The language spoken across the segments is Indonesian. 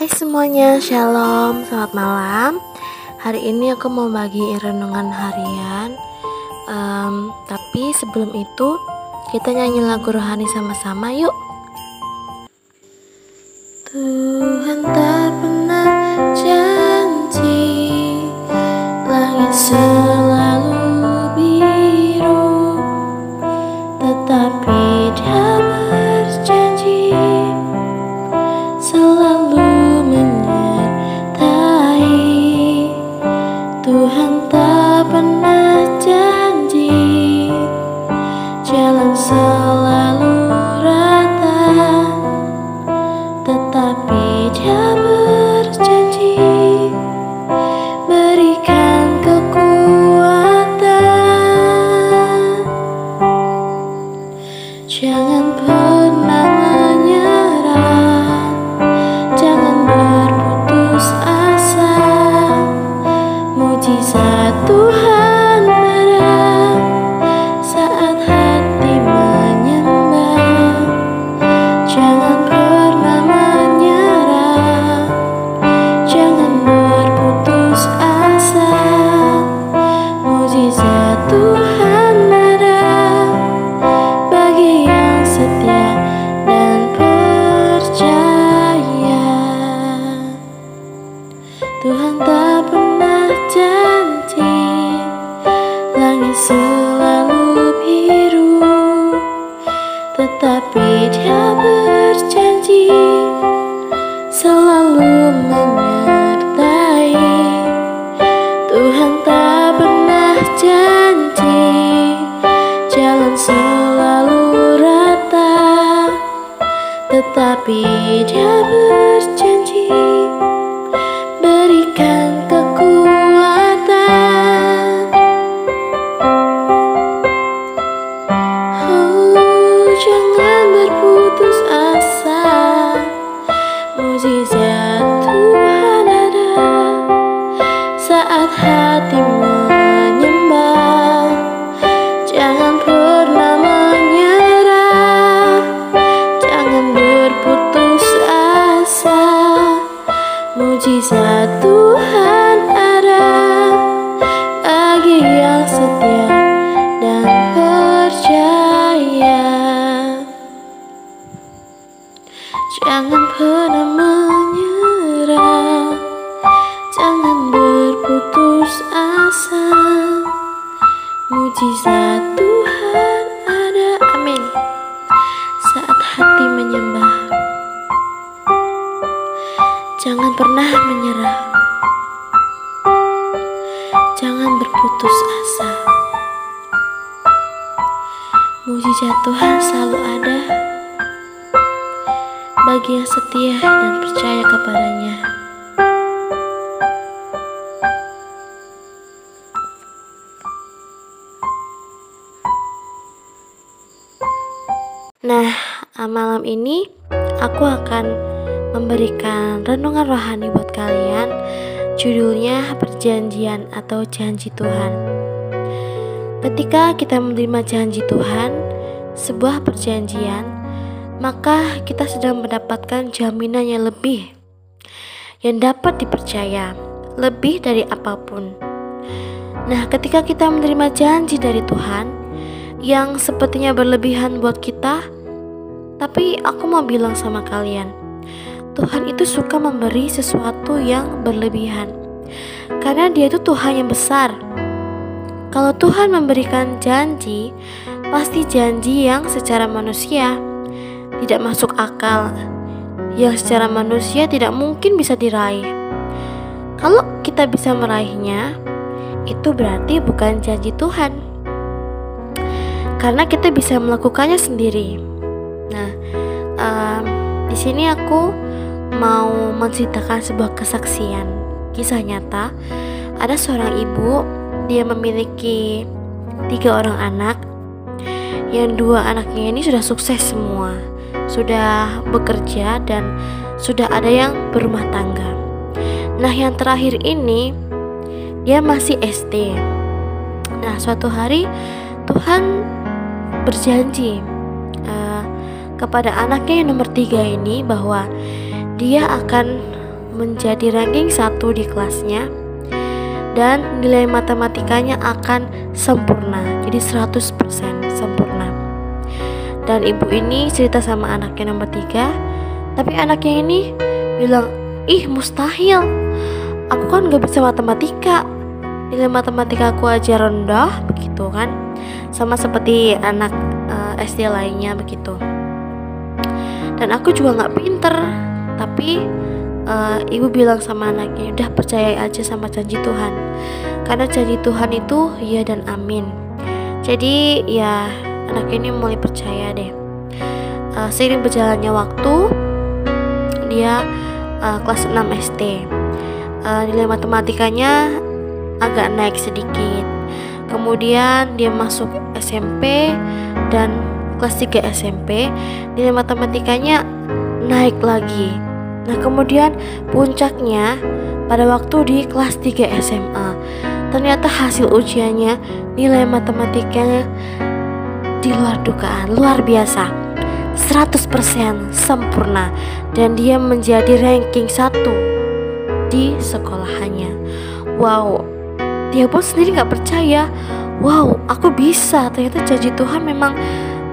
Hai semuanya, shalom, selamat malam. Hari ini aku mau bagi renungan harian. Um, tapi sebelum itu, kita nyanyi lagu rohani sama-sama yuk. Tuhan tak pernah janji langit selalu tetapi Dia jangan pernah menyerah, jangan berputus asa. Mujizat Tuhan selalu ada bagi yang setia dan percaya kepadanya. Nah, malam ini aku akan memberikan renungan rohani buat kalian. Judulnya perjanjian atau janji Tuhan. Ketika kita menerima janji Tuhan, sebuah perjanjian, maka kita sedang mendapatkan jaminan yang lebih yang dapat dipercaya, lebih dari apa pun. Nah, ketika kita menerima janji dari Tuhan yang sepertinya berlebihan buat kita, tapi aku mau bilang sama kalian, Tuhan itu suka memberi sesuatu yang berlebihan. Karena dia itu Tuhan yang besar. Kalau Tuhan memberikan janji, pasti janji yang secara manusia tidak masuk akal, yang secara manusia tidak mungkin bisa diraih. Kalau kita bisa meraihnya, itu berarti bukan janji Tuhan. Karena kita bisa melakukannya sendiri. Nah, um, di sini aku mau menceritakan sebuah kesaksian kisah nyata. Ada seorang ibu, dia memiliki tiga orang anak. Yang dua anaknya ini sudah sukses semua, sudah bekerja dan sudah ada yang berumah tangga. Nah, yang terakhir ini dia masih SD. Nah, suatu hari Tuhan berjanji uh, kepada anaknya yang nomor tiga ini bahwa dia akan menjadi ranking satu di kelasnya dan nilai matematikanya akan sempurna jadi 100% sempurna. Dan ibu ini cerita sama anaknya nomor tiga tapi anaknya ini bilang ih mustahil. Aku kan gak bisa matematika. Nilai matematika aku aja rendah begitu kan. Sama seperti anak uh, eh, SD lainnya begitu. Dan aku juga nggak pinter tapi uh, ibu bilang sama anaknya udah percaya aja sama janji Tuhan. Karena janji Tuhan itu ya dan amin. Jadi ya anak ini mulai percaya deh. Uh, seiring berjalannya waktu dia uh, kelas 6 SD uh, nilai matematikanya agak naik sedikit. Kemudian dia masuk SMP dan kelas 3 SMP nilai matematikanya naik lagi nah kemudian puncaknya pada waktu di kelas 3 SMA ternyata hasil ujiannya nilai matematikanya di luar dugaan luar biasa. 100% sempurna dan dia menjadi ranking 1 di sekolahannya. Wow dia pun sendiri gak percaya. Wow aku bisa. Ternyata janji Tuhan memang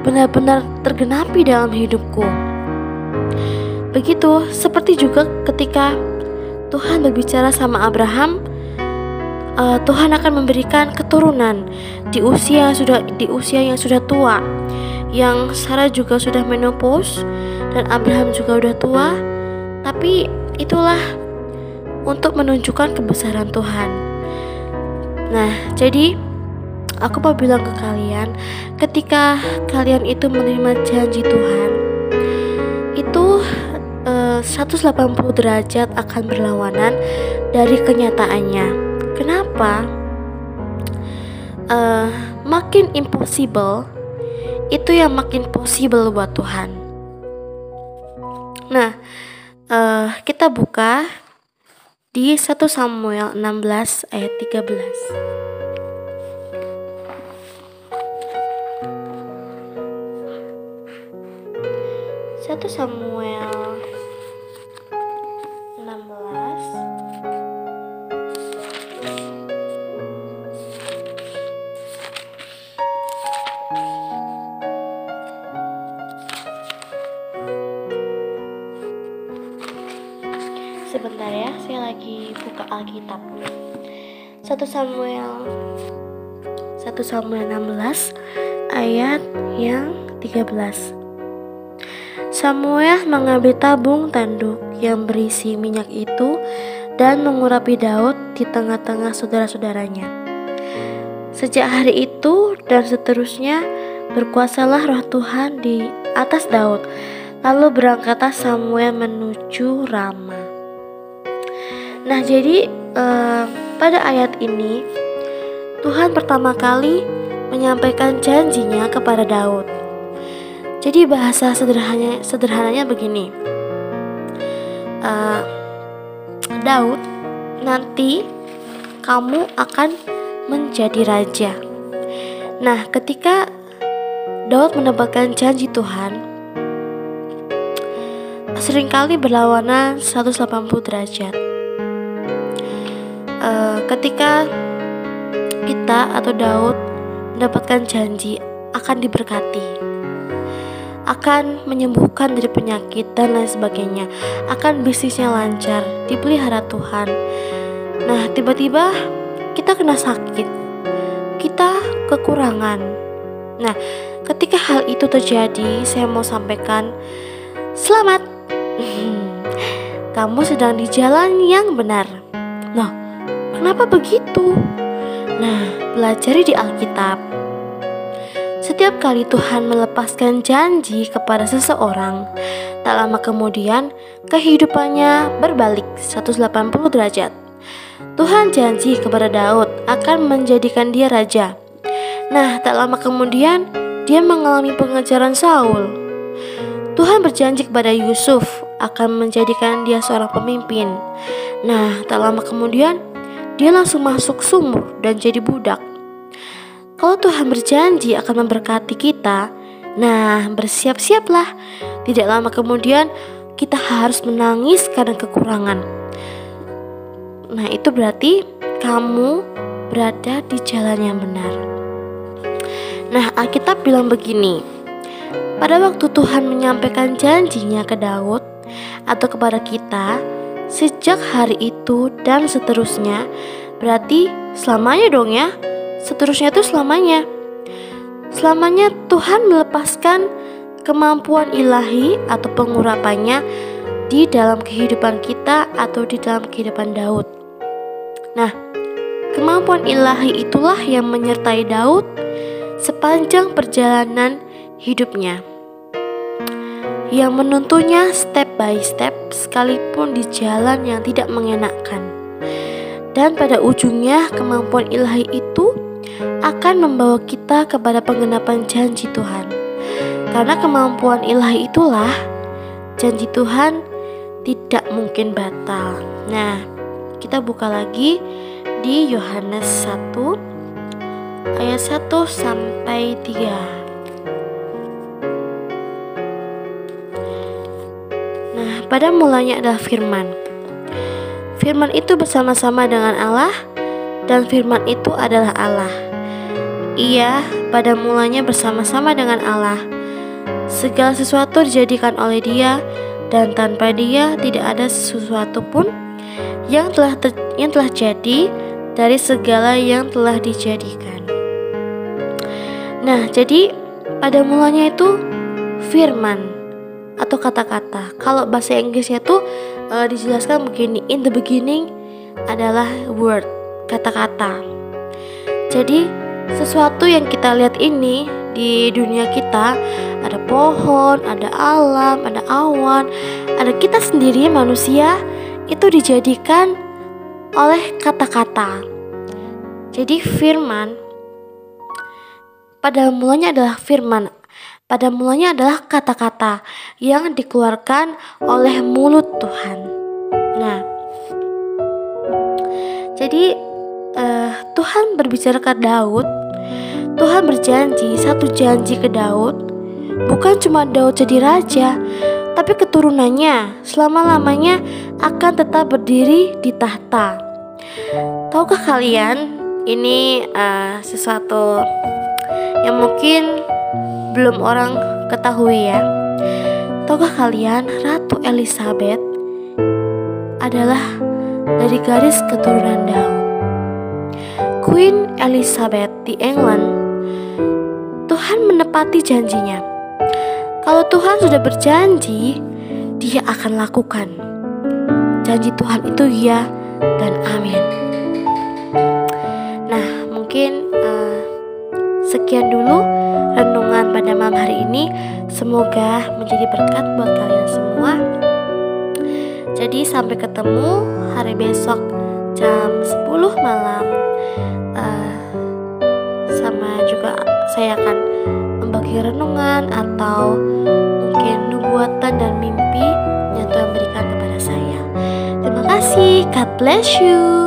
benar-benar tergenapi dalam hidupku begitu seperti juga ketika Tuhan berbicara sama Abraham uh, Tuhan akan memberikan keturunan di usia sudah di usia yang sudah tua yang Sarah juga sudah menopause dan Abraham juga udah tua. Tapi itulah untuk menunjukkan kebesaran Tuhan. Nah, jadi aku mau bilang ke kalian, ketika kalian itu menerima janji Tuhan, 180 derajat akan berlawanan dari kenyataannya. Kenapa? Uh, makin impossible itu yang makin possible buat Tuhan. Nah, uh, kita buka di 1 Samuel 16 ayat 13. Satu Samuel 1 Samuel 1 Samuel 16 ayat yang 13 Samuel mengambil tabung tanduk yang berisi minyak itu dan mengurapi Daud di tengah-tengah saudara-saudaranya. Sejak hari itu dan seterusnya berkuasalah roh Tuhan di atas Daud. Lalu berangkatlah Samuel menuju Rama. Nah, jadi uh, pada ayat ini, Tuhan pertama kali menyampaikan janjinya kepada Daud. Jadi bahasa sederhananya, sederhananya begini, uh, Daud nanti kamu akan menjadi raja. Nah, ketika Daud mendapatkan janji Tuhan, sering kali berlawanan 180 derajat uh, ketika kita atau Daud mendapatkan janji akan diberkati akan menyembuhkan dari penyakit dan lain sebagainya akan bisnisnya lancar dipelihara Tuhan. Nah tiba-tiba kita kena sakit kita kekurangan. Nah ketika hal itu terjadi saya mau sampaikan selamat. Kamu sedang di jalan yang benar Kenapa begitu? Nah, pelajari di Alkitab. Setiap kali Tuhan melepaskan janji kepada seseorang, tak lama kemudian kehidupannya berbalik 180 derajat. Tuhan janji kepada Daud akan menjadikan dia raja. Nah, tak lama kemudian dia mengalami pengejaran Saul. Tuhan berjanji kepada Yusuf akan menjadikan dia seorang pemimpin. Nah, tak lama kemudian dia langsung masuk sumur dan jadi budak. Kalau Tuhan berjanji akan memberkati kita, nah bersiap-siaplah. Tidak lama kemudian kita harus menangis karena kekurangan. nah itu berarti kamu berada di jalan yang benar. Nah, Alkitab bilang begini. Pada waktu Tuhan menyampaikan janjinya ke Daud atau kepada kita, sejak hari itu dan seterusnya, berarti selamanya dong ya. Seterusnya itu selamanya. Selamanya Tuhan melepaskan kemampuan ilahi atau pengurapannya di dalam kehidupan kita atau di dalam kehidupan Daud. Nah, kemampuan ilahi itulah yang menyertai Daud sepanjang perjalanan hidupnya yang menuntunnya step by step sekalipun di jalan yang tidak mengenakkan. Dan pada ujungnya kemampuan ilahi itu akan membawa kita kepada penggenapan janji Tuhan. Karena kemampuan ilahi itulah janji Tuhan tidak mungkin batal. Nah, kita buka lagi di Yohanes 1 ayat 1 sampai 3. Pada mulanya adalah firman. Firman itu bersama-sama dengan Allah dan firman itu adalah Allah. Ia pada mulanya bersama-sama dengan Allah. Segala sesuatu dijadikan oleh Dia dan tanpa Dia tidak ada sesuatu pun yang telah ter, yang telah jadi dari segala yang telah dijadikan. Nah, jadi pada mulanya itu firman atau kata-kata. Kalau bahasa Inggrisnya tuh uh, dijelaskan begini, in the beginning adalah word, kata-kata. Jadi sesuatu yang kita lihat ini di dunia kita ada pohon, ada alam, ada awan, ada kita sendiri manusia itu dijadikan oleh kata-kata. Jadi firman pada mulanya adalah firman pada mulanya adalah kata-kata yang dikeluarkan oleh mulut Tuhan. Nah, jadi uh, Tuhan berbicara ke Daud. Tuhan berjanji satu janji ke Daud, bukan cuma Daud jadi raja, tapi keturunannya selama-lamanya akan tetap berdiri di tahta. Tahukah kalian ini uh, sesuatu yang mungkin belum orang ketahui ya. Tahukah kalian Ratu Elizabeth adalah dari garis keturunan Daud. Queen Elizabeth di England, Tuhan menepati janjinya. Kalau Tuhan sudah berjanji, Dia akan lakukan. Janji Tuhan itu ya dan amin. Nah, mungkin uh, sekian dulu renungan pada malam hari ini semoga menjadi berkat buat kalian semua. Jadi sampai ketemu hari besok jam 10 malam. Uh, sama juga saya akan membagi renungan atau mungkin nubuatan dan mimpi yang Tuhan berikan kepada saya. Terima kasih. God bless you.